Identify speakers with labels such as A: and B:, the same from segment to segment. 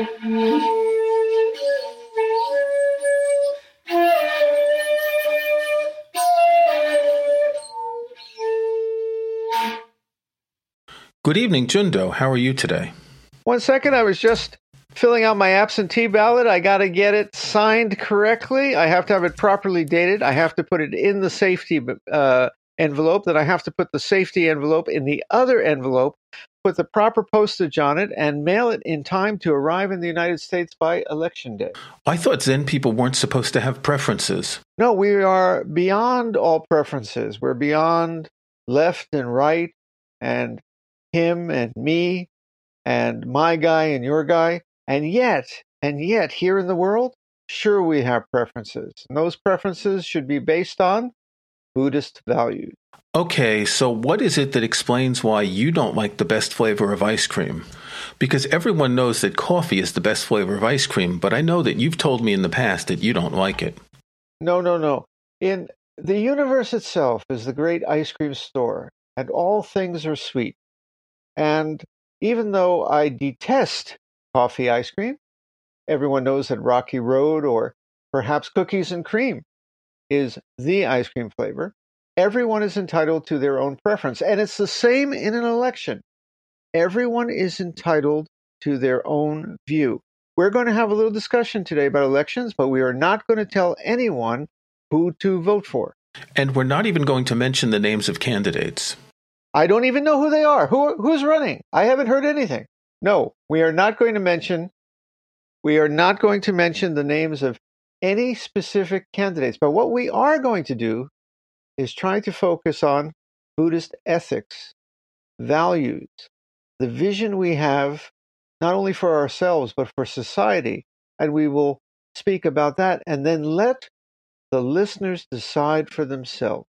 A: Good evening, Jundo. How are you today?
B: One second, I was just filling out my absentee ballot. I got to get it signed correctly. I have to have it properly dated. I have to put it in the safety uh, envelope. Then I have to put the safety envelope in the other envelope, put the proper postage on it, and mail it in time to arrive in the United States by election day.
A: I thought Zen people weren't supposed to have preferences.
B: No, we are beyond all preferences. We're beyond left and right and him and me and my guy and your guy. And yet, and yet, here in the world, sure we have preferences. And those preferences should be based on Buddhist values.
A: Okay, so what is it that explains why you don't like the best flavor of ice cream? Because everyone knows that coffee is the best flavor of ice cream, but I know that you've told me in the past that you don't like it.
B: No, no, no. In the universe itself is the great ice cream store, and all things are sweet. And even though I detest coffee ice cream, everyone knows that Rocky Road or perhaps cookies and cream is the ice cream flavor. Everyone is entitled to their own preference. And it's the same in an election. Everyone is entitled to their own view. We're going to have a little discussion today about elections, but we are not going to tell anyone who to vote for.
A: And we're not even going to mention the names of candidates.
B: I don't even know who they are. Who who's running? I haven't heard anything. No, we are not going to mention we are not going to mention the names of any specific candidates. But what we are going to do is trying to focus on Buddhist ethics, values, the vision we have not only for ourselves but for society, and we will speak about that and then let the listeners decide for themselves.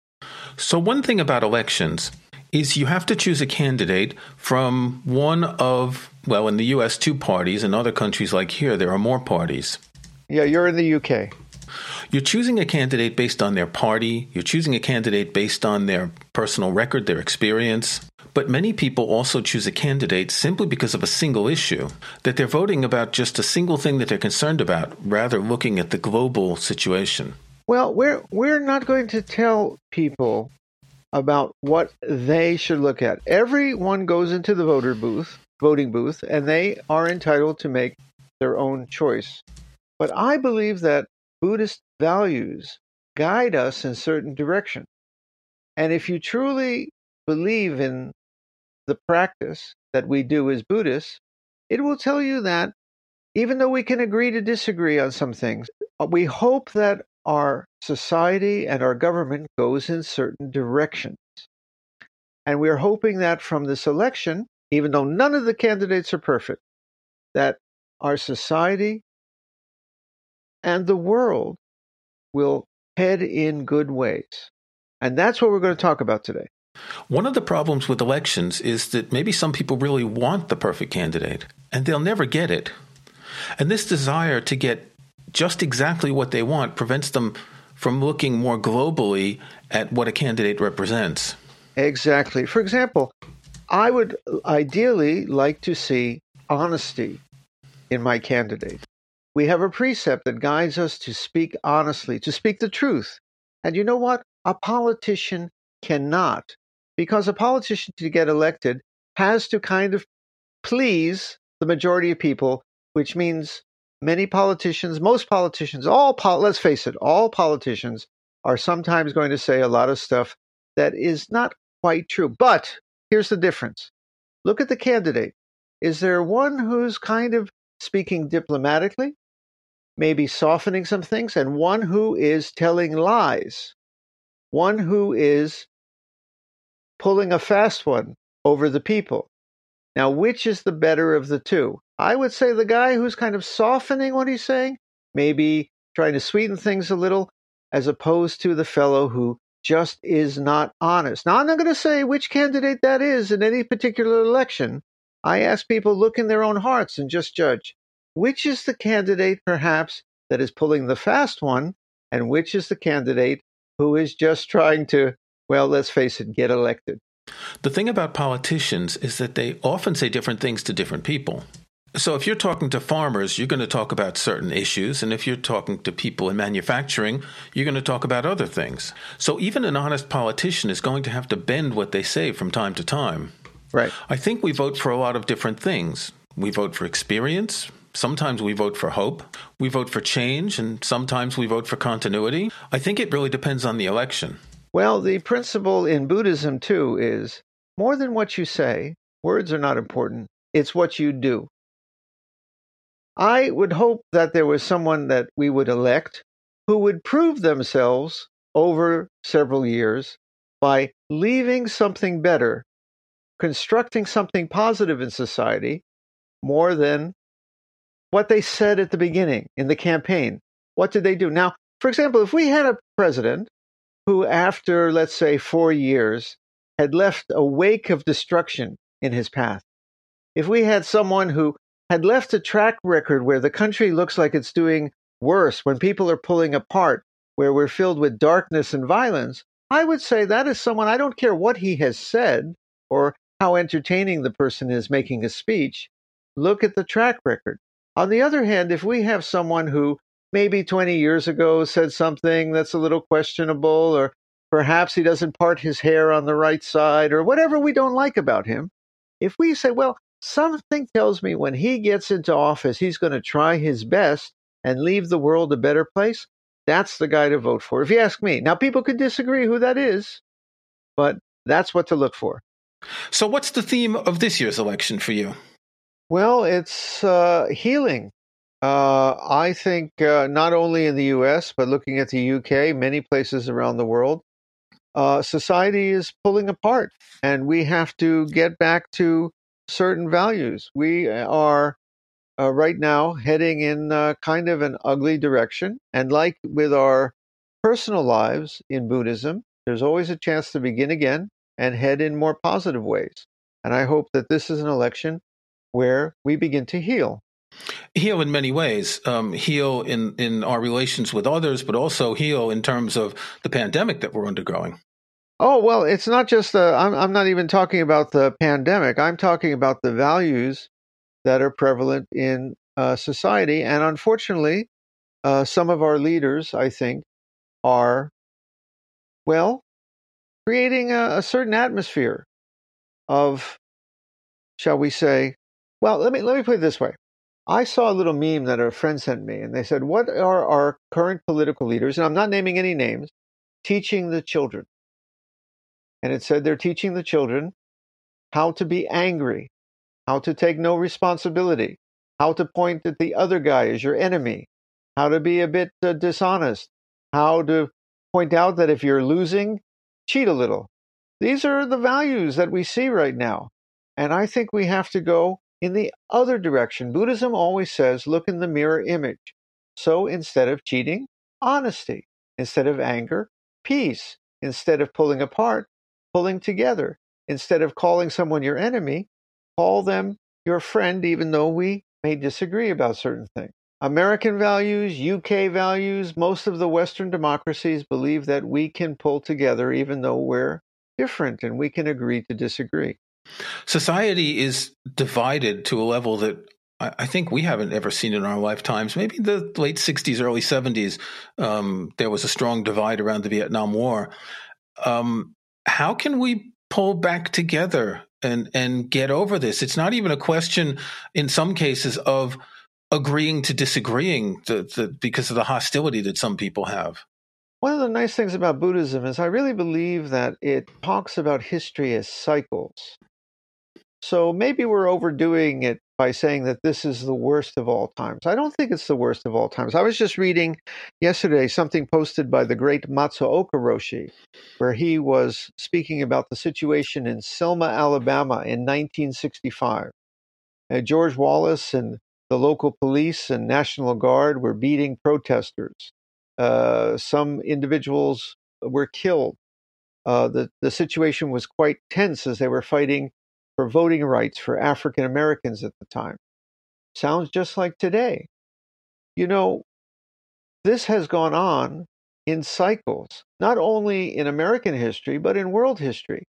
A: So one thing about elections is you have to choose a candidate from one of, well, in the US, two parties. In other countries like here, there are more parties.
B: Yeah, you're in the UK.
A: You're choosing a candidate based on their party, you're choosing a candidate based on their personal record, their experience. But many people also choose a candidate simply because of a single issue, that they're voting about just a single thing that they're concerned about, rather looking at the global situation.
B: Well, we're we're not going to tell people about what they should look at. Everyone goes into the voter booth, voting booth, and they are entitled to make their own choice. But I believe that Buddhist values guide us in certain direction. And if you truly believe in the practice that we do as Buddhists, it will tell you that even though we can agree to disagree on some things, uh, we hope that our society and our government goes in certain directions. And we're hoping that from this election, even though none of the candidates are perfect, that our society and the world will head in good ways. And that's what we're going to talk about today.
A: One of the problems with elections is that maybe some people really want the perfect candidate, and they'll never get it. And this desire to get just exactly what they want prevents them from looking more globally at what a candidate represents.
B: Exactly. For example, I would ideally like to see honesty in my candidate. We have a precept that guides us to speak honestly, to speak the truth. And you know what? A politician cannot, because a politician to get elected has to kind of please the majority of people, which means many politicians, most politicians, all pol- let's face it, all politicians are sometimes going to say a lot of stuff that is not quite true. But here's the difference. Look at the candidate. Is there one who's kind of speaking diplomatically, maybe softening some things, and one who is telling lies? One who is pulling a fast one over the people. Now, which is the better of the two? I would say the guy who's kind of softening what he's saying, maybe trying to sweeten things a little, as opposed to the fellow who just is not honest. Now, I'm not going to say which candidate that is in any particular election. I ask people look in their own hearts and just judge which is the candidate, perhaps, that is pulling the fast one, and which is the candidate who is just trying to, well, let's face it, get elected.
A: The thing about politicians is that they often say different things to different people. So if you're talking to farmers, you're going to talk about certain issues. And if you're talking to people in manufacturing, you're going to talk about other things. So even an honest politician is going to have to bend what they say from time to time.
B: Right.
A: I think we vote for a lot of different things. We vote for experience. Sometimes we vote for hope. We vote for change. And sometimes we vote for continuity. I think it really depends on the election.
B: Well, the principle in Buddhism, too, is more than what you say, words are not important. It's what you do. I would hope that there was someone that we would elect who would prove themselves over several years by leaving something better, constructing something positive in society more than what they said at the beginning in the campaign. What did they do? Now, for example, if we had a president who, after, let's say, four years, had left a wake of destruction in his path, if we had someone who had left a track record where the country looks like it's doing worse, when people are pulling apart, where we're filled with darkness and violence, I would say that is someone, I don't care what he has said or how entertaining the person is making a speech, look at the track record. On the other hand, if we have someone who maybe 20 years ago said something that's a little questionable, or perhaps he doesn't part his hair on the right side, or whatever we don't like about him, if we say, well, Something tells me when he gets into office, he's going to try his best and leave the world a better place. That's the guy to vote for, if you ask me. Now, people could disagree who that is, but that's what to look for.
A: So, what's the theme of this year's election for you?
B: Well, it's uh, healing. Uh, I think uh, not only in the US, but looking at the UK, many places around the world, uh, society is pulling apart, and we have to get back to certain values. We are uh, right now heading in uh, kind of an ugly direction. And like with our personal lives in Buddhism, there's always a chance to begin again and head in more positive ways. And I hope that this is an election where we begin to heal.
A: Heal in many ways. Um, heal in, in our relations with others, but also heal in terms of the pandemic that we're undergoing.
B: Oh well, it's not just the. I'm I'm not even talking about the pandemic. I'm talking about the values that are prevalent in uh, society, and unfortunately, uh, some of our leaders, I think, are well creating a, a certain atmosphere of, shall we say, well, let me let me put it this way. I saw a little meme that a friend sent me, and they said, "What are our current political leaders?" And I'm not naming any names. Teaching the children and it said they're teaching the children how to be angry, how to take no responsibility, how to point at the other guy as your enemy, how to be a bit uh, dishonest, how to point out that if you're losing, cheat a little. These are the values that we see right now. And I think we have to go in the other direction. Buddhism always says, look in the mirror image. So instead of cheating, honesty. Instead of anger, peace. Instead of pulling apart, pulling together. Instead of calling someone your enemy, call them your friend, even though we may disagree about certain things. American values, UK values, most of the Western democracies believe that we can pull together even though we're different and we can agree to disagree.
A: Society is divided to a level that I think we haven't ever seen in our lifetimes. Maybe the late 60s, early 70s, um, there was a strong divide around the Vietnam War. Um, how can we pull back together and and get over this? It's not even a question in some cases of agreeing to disagreeing to, to, because of the hostility that some people have.
B: One of the nice things about Buddhism is I really believe that it talks about history as cycles. So maybe we're overdoing it by saying that this is the worst of all times. I don't think it's the worst of all times. I was just reading yesterday something posted by the great Matsuoka Roshi, where he was speaking about the situation in Selma, Alabama in 1965. uh, George Wallace and the local police and National Guard were beating protesters. Uh, some individuals were killed. Uh, the, the situation was quite tense as they were fighting for voting rights for African Americans at the time. Sounds just like today. You know, this has gone on in cycles, not only in American history, but in world history.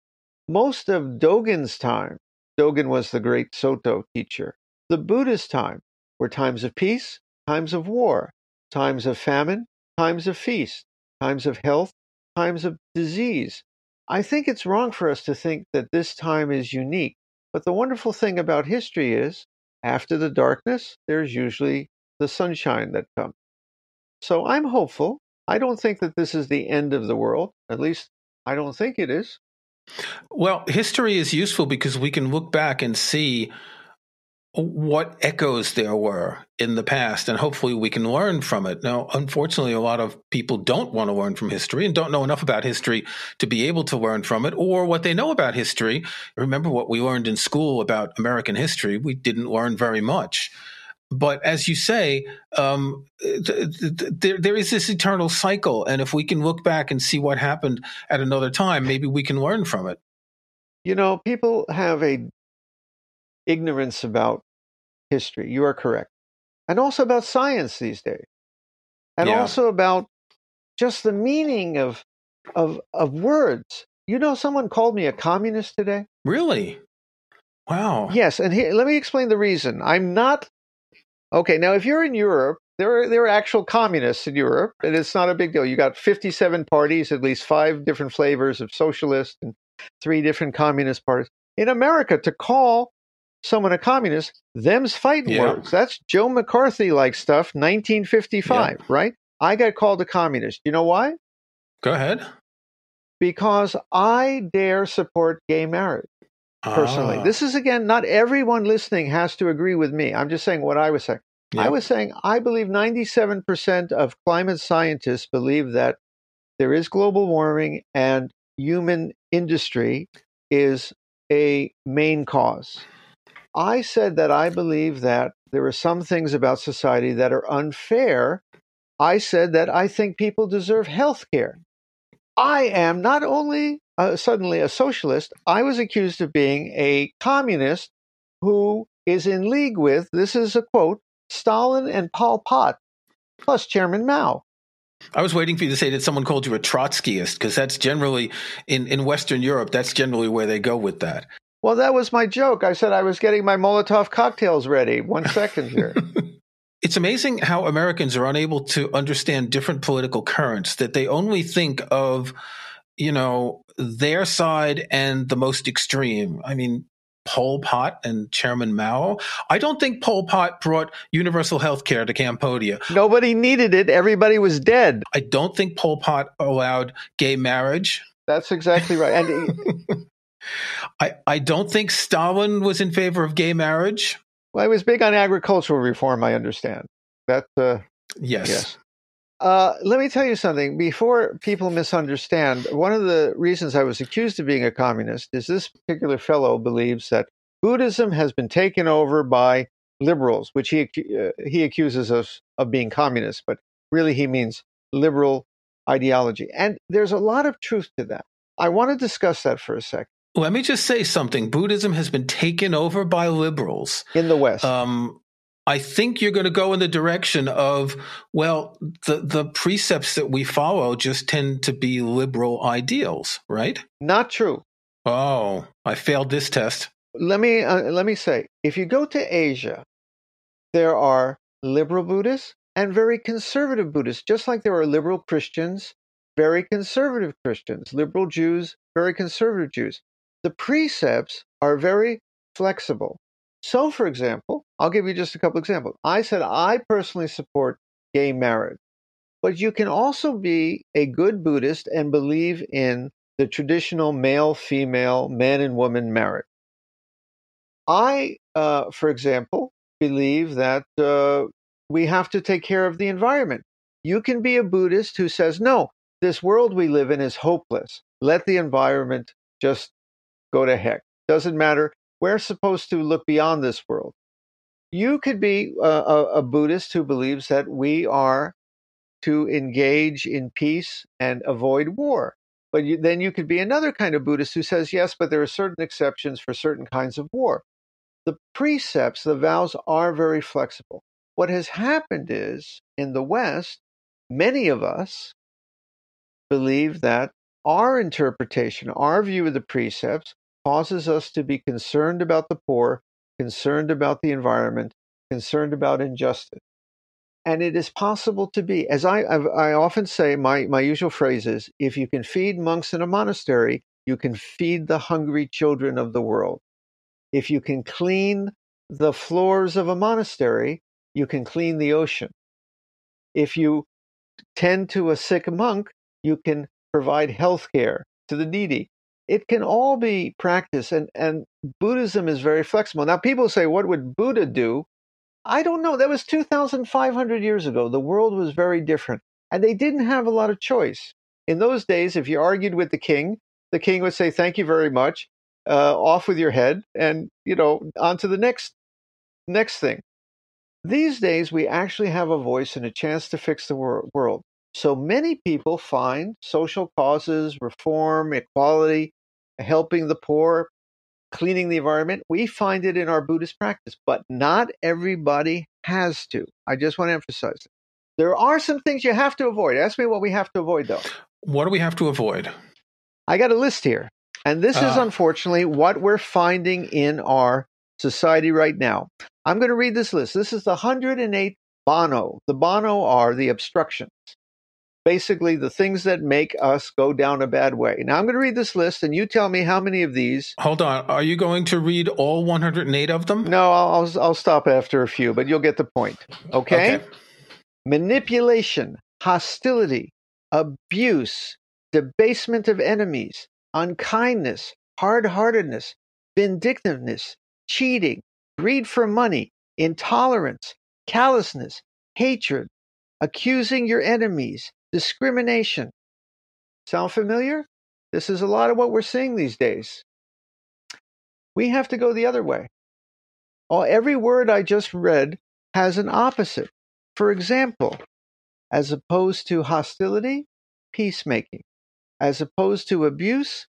B: Most of Dogen's time, Dogen was the great Soto teacher, the Buddhist time were times of peace, times of war, times of famine, times of feast, times of health, times of disease. I think it's wrong for us to think that this time is unique. But the wonderful thing about history is after the darkness, there's usually the sunshine that comes. So I'm hopeful. I don't think that this is the end of the world. At least I don't think it is.
A: Well, history is useful because we can look back and see what echoes there were in the past, and hopefully we can learn from it. Now, unfortunately, a lot of people don't want to learn from history and don't know enough about history to be able to learn from it, or what they know about history. Remember what we learned in school about American history? We didn't learn very much. But as you say, um, th- th- there, there is this eternal cycle. And if we can look back and see what happened at another time, maybe we can learn from it.
B: You know, people have a ignorance about history. You are correct. And also about science these days. And
A: Yeah.
B: also about just the meaning of of of words. You know someone called me a communist today?
A: Really? Wow.
B: Yes, and here, let me explain the reason. I'm not Okay, now if you're in Europe, there are there are actual communists in Europe, and it's not a big deal. You got 57 parties, at least five different flavors of socialist and three different communist parties. In America, to call someone a communist, them's fighting
A: Yeah.
B: words. That's Joe McCarthy like stuff, 1955, right? I got called a communist. You know why?
A: Go ahead.
B: Because I dare support gay marriage personally.
A: Ah.
B: This is again, not everyone listening has to agree with me. I'm just saying what I was saying. I was saying I believe 97% of climate scientists believe that there is global warming and human industry is a main cause. I said that I believe that there are some things about society that are unfair. I said that I think people deserve health care. I am not only uh, suddenly a socialist, I was accused of being a communist who is in league with, this is a quote, Stalin and Pol Pot, plus Chairman Mao.
A: I was waiting for you to say that someone called you a Trotskyist because that's generally in, in Western Europe. That's generally where they go with that.
B: Well, that was my joke. I said I was getting my Molotov cocktails ready. One second here.
A: It's amazing how Americans are unable to understand different political currents. That they only think of, you know, their side and the most extreme. I mean, Pol Pot and Chairman Mao. I don't think Pol Pot brought universal health care to Cambodia.
B: Nobody needed it. Everybody was dead.
A: I don't think Pol Pot allowed gay marriage.
B: That's exactly right. And
A: I, I don't think Stalin was in favor of gay marriage.
B: well, I was big on agricultural reform, I understand. That, uh,
A: Yes.
B: yes. Uh, let me tell you something. Before people misunderstand, one of the reasons I was accused of being a communist is this particular fellow believes that Buddhism has been taken over by liberals, which he uh, he accuses us of being communist, but really he means liberal ideology. And there's a lot of truth to that. I want to discuss that for a second
A: Let me just say something. Buddhism has been taken over by liberals.
B: in the West.
A: Um, I think you're going to go in the direction of, well, the, the precepts that we follow just tend to be liberal ideals, right?
B: Not true.
A: Oh, I failed this test.
B: let me uh, let me say if you go to asia there are liberal buddhists and very conservative buddhists just like there are liberal christians very conservative christians liberal jews very conservative jews the precepts are very flexible so for example i'll give you just a couple examples i said i personally support gay marriage but you can also be a good buddhist and believe in the traditional male female man and woman marriage I, uh, for example, believe that uh, we have to take care of the environment. You can be a Buddhist who says, no, this world we live in is hopeless. Let the environment just go to heck. Doesn't matter. We're supposed to look beyond this world. you could be a, a, a Buddhist who believes that we are to engage in peace and avoid war. But you, then you could be another kind of Buddhist who says, yes, but there are certain exceptions for certain kinds of war. The precepts, the vows are very flexible. What has happened is in the West, many of us believe that our interpretation, our view of the precepts, causes us to be concerned about the poor, concerned about the environment, concerned about injustice. And it is possible to be, as I, I often say, my, my usual phrase is if you can feed monks in a monastery, you can feed the hungry children of the world. If you can clean the floors of a monastery, you can clean the ocean. If you tend to a sick monk, you can provide health care to the needy. It can all be practiced, and, and Buddhism is very flexible. Now, people say, What would Buddha do? I don't know. That was 2,500 years ago. The world was very different, and they didn't have a lot of choice. In those days, if you argued with the king, the king would say, Thank you very much, uh, off with your head, and, you know, on to the next, next thing. These days, we actually have a voice and a chance to fix the wor- world. So many people find social causes, reform, equality, helping the poor, cleaning the environment. We find it in our Buddhist practice, but not everybody has to. I just want to emphasize it. There are some things you have to avoid. Ask me what we have to avoid, though.
A: What do we have to avoid?
B: I got a list here. And this uh. is unfortunately what we're finding in our society right now. I'm going to read this list. This is the 108 Bonno. The Bonno are the obstructions basically the things that make us go down a bad way. Now I'm going to read this list and you tell me how many of these.
A: Hold on. Are you going to read all 108 of them?
B: No, I'll, I'll stop after a few, but you'll get the point. Okay? okay. Manipulation, hostility, abuse, debasement of enemies, unkindness, hard heartedness, vindictiveness, cheating, greed for money, intolerance, callousness, hatred, accusing your enemies, discrimination. Sound familiar? This is a lot of what we're seeing these days. We have to go the other way. Oh, every word I just read has an opposite. For example, as opposed to hostility, peacemaking. As opposed to abuse,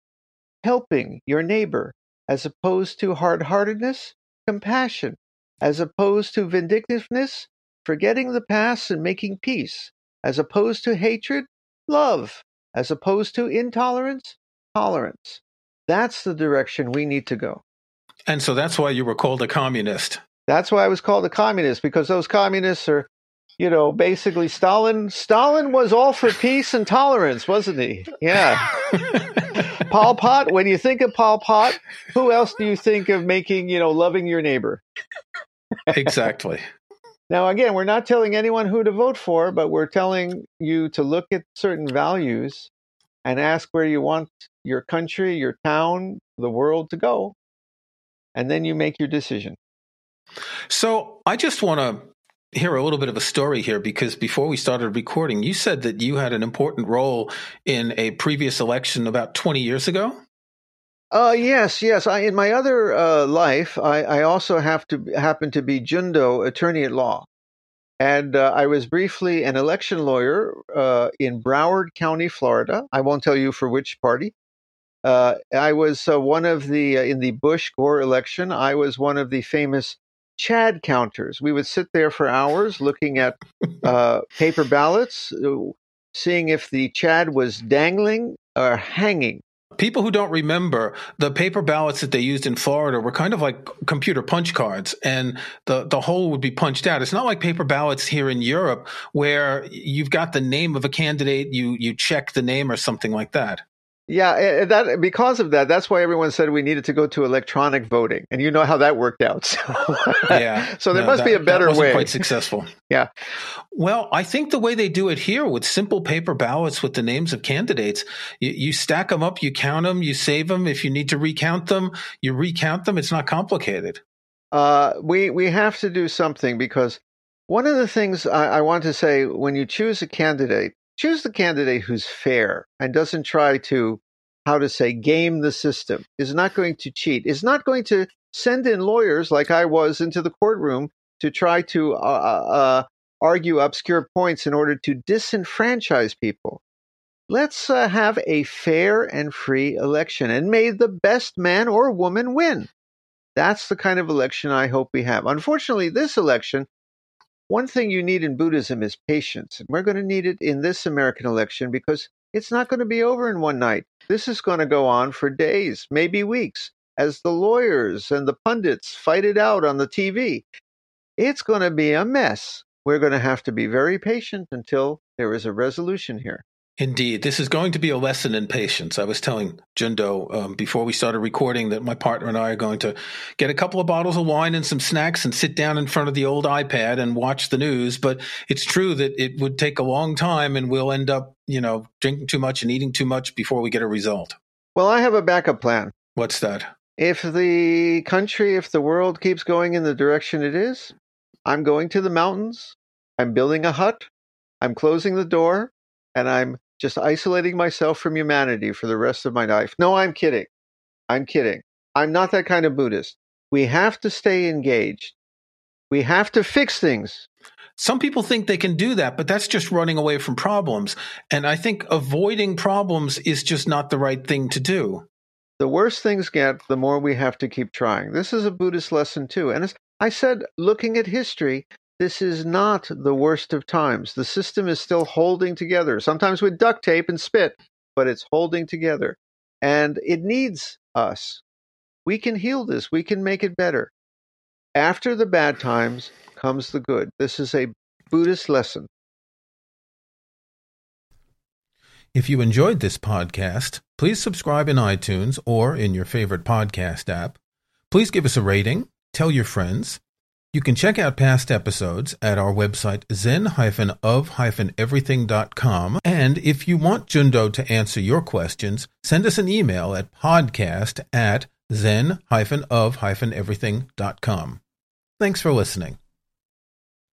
B: helping your neighbor. As opposed to hard heartedness, compassion. As opposed to vindictiveness, forgetting the past and making peace. As opposed to hatred, love. As opposed to intolerance, tolerance. That's the direction we need to go.
A: And so that's why you were called a communist.
B: That's why I was called a communist because those communists are, you know, basically Stalin. Stalin was all for peace and tolerance, wasn't he? Yeah. Pol Pot. When you think of Pol Pot, who else do you think of making, you know, loving your neighbor?
A: exactly.
B: Now, again, we're not telling anyone who to vote for, but we're telling you to look at certain values and ask where you want your country, your town, the world to go. And then you make your decision.
A: So I just want to hear a little bit of a story here because before we started recording, you said that you had an important role in a previous election about 20 years ago.
B: Uh, yes, yes. I, in my other uh, life, I, I, also have to happen to be Jundo attorney at law, and uh, I was briefly an election lawyer uh, in Broward County, Florida. I won't tell you for which party. Uh, I was uh, one of the in the Bush Gore election. I was one of the famous Chad counters. We would sit there for hours looking at paper ballots, seeing if the Chad was dangling or hanging
A: People who don't remember the paper ballots that they used in Florida were kind of like computer punch cards, and the, the hole would be punched out. It's not like paper ballots here in Europe where you've got the name of a candidate, you you check the name or something like that.
B: Yeah, that because of that, that's why everyone said we needed to go to electronic voting, and you know how that worked out. So,
A: yeah,
B: so there no, must that, be a better
A: way.
B: Quite
A: successful.
B: yeah.
A: Well, I think the way they do it here with simple paper ballots with the names of candidates, you, you stack them up, you count them, you save them. If you need to recount them, you recount them. It's not complicated.
B: Uh, we we have to do something because one of the things I, I want to say when you choose a candidate, choose the candidate who's fair and doesn't try to how to say game the system is not going to cheat is not going to send in lawyers like i was into the courtroom to try to uh, uh, argue obscure points in order to disenfranchise people. Let's uh, have a fair and free election and may the best man or woman win. That's the kind of election I hope we have. Unfortunately, this election, one thing you need in Buddhism is patience. And we're going to need it in this American election because it's not going to be over in one night. This is going to go on for days, maybe weeks, as the lawyers and the pundits fight it out on the TV. It's going to be a mess. We're going to have to be very patient until there is a resolution here.
A: Indeed, this is going to be a lesson in patience. I was telling Jundo um, before we started recording that my partner and I are going to get a couple of bottles of wine and some snacks and sit down in front of the old iPad and watch the news. But it's true that it would take a long time and we'll end up, you know, drinking too much and eating too much before we get a result.
B: Well, I have a backup plan.
A: What's that?
B: If the country, if the world keeps going in the direction it is, I'm going to the mountains. I'm building a hut. I'm closing the door and I'm just isolating myself from humanity for the rest of my life. No, I'm kidding. I'm kidding. I'm not that kind of Buddhist. We have to stay engaged. We have to fix things.
A: Some people think they can do that, but that's just running away from problems. And I think avoiding problems is just not the right thing to do.
B: The worse things get, the more we have to keep trying. This is a Buddhist lesson, too. And as I said, looking at history, this is not the worst of times. The system is still holding together, sometimes with duct tape and spit, but it's holding together. And it needs us. We can heal this, we can make it better. After the bad times comes the good. This is a Buddhist lesson.
A: If you enjoyed this podcast, please subscribe in iTunes or in your favorite podcast app. Please give us a rating, tell your friends, you can check out past episodes at our website zen-of-everything.com. And if you want Jundo to answer your questions, send us an email at podcast at zen-of-everything.com. Thanks for listening.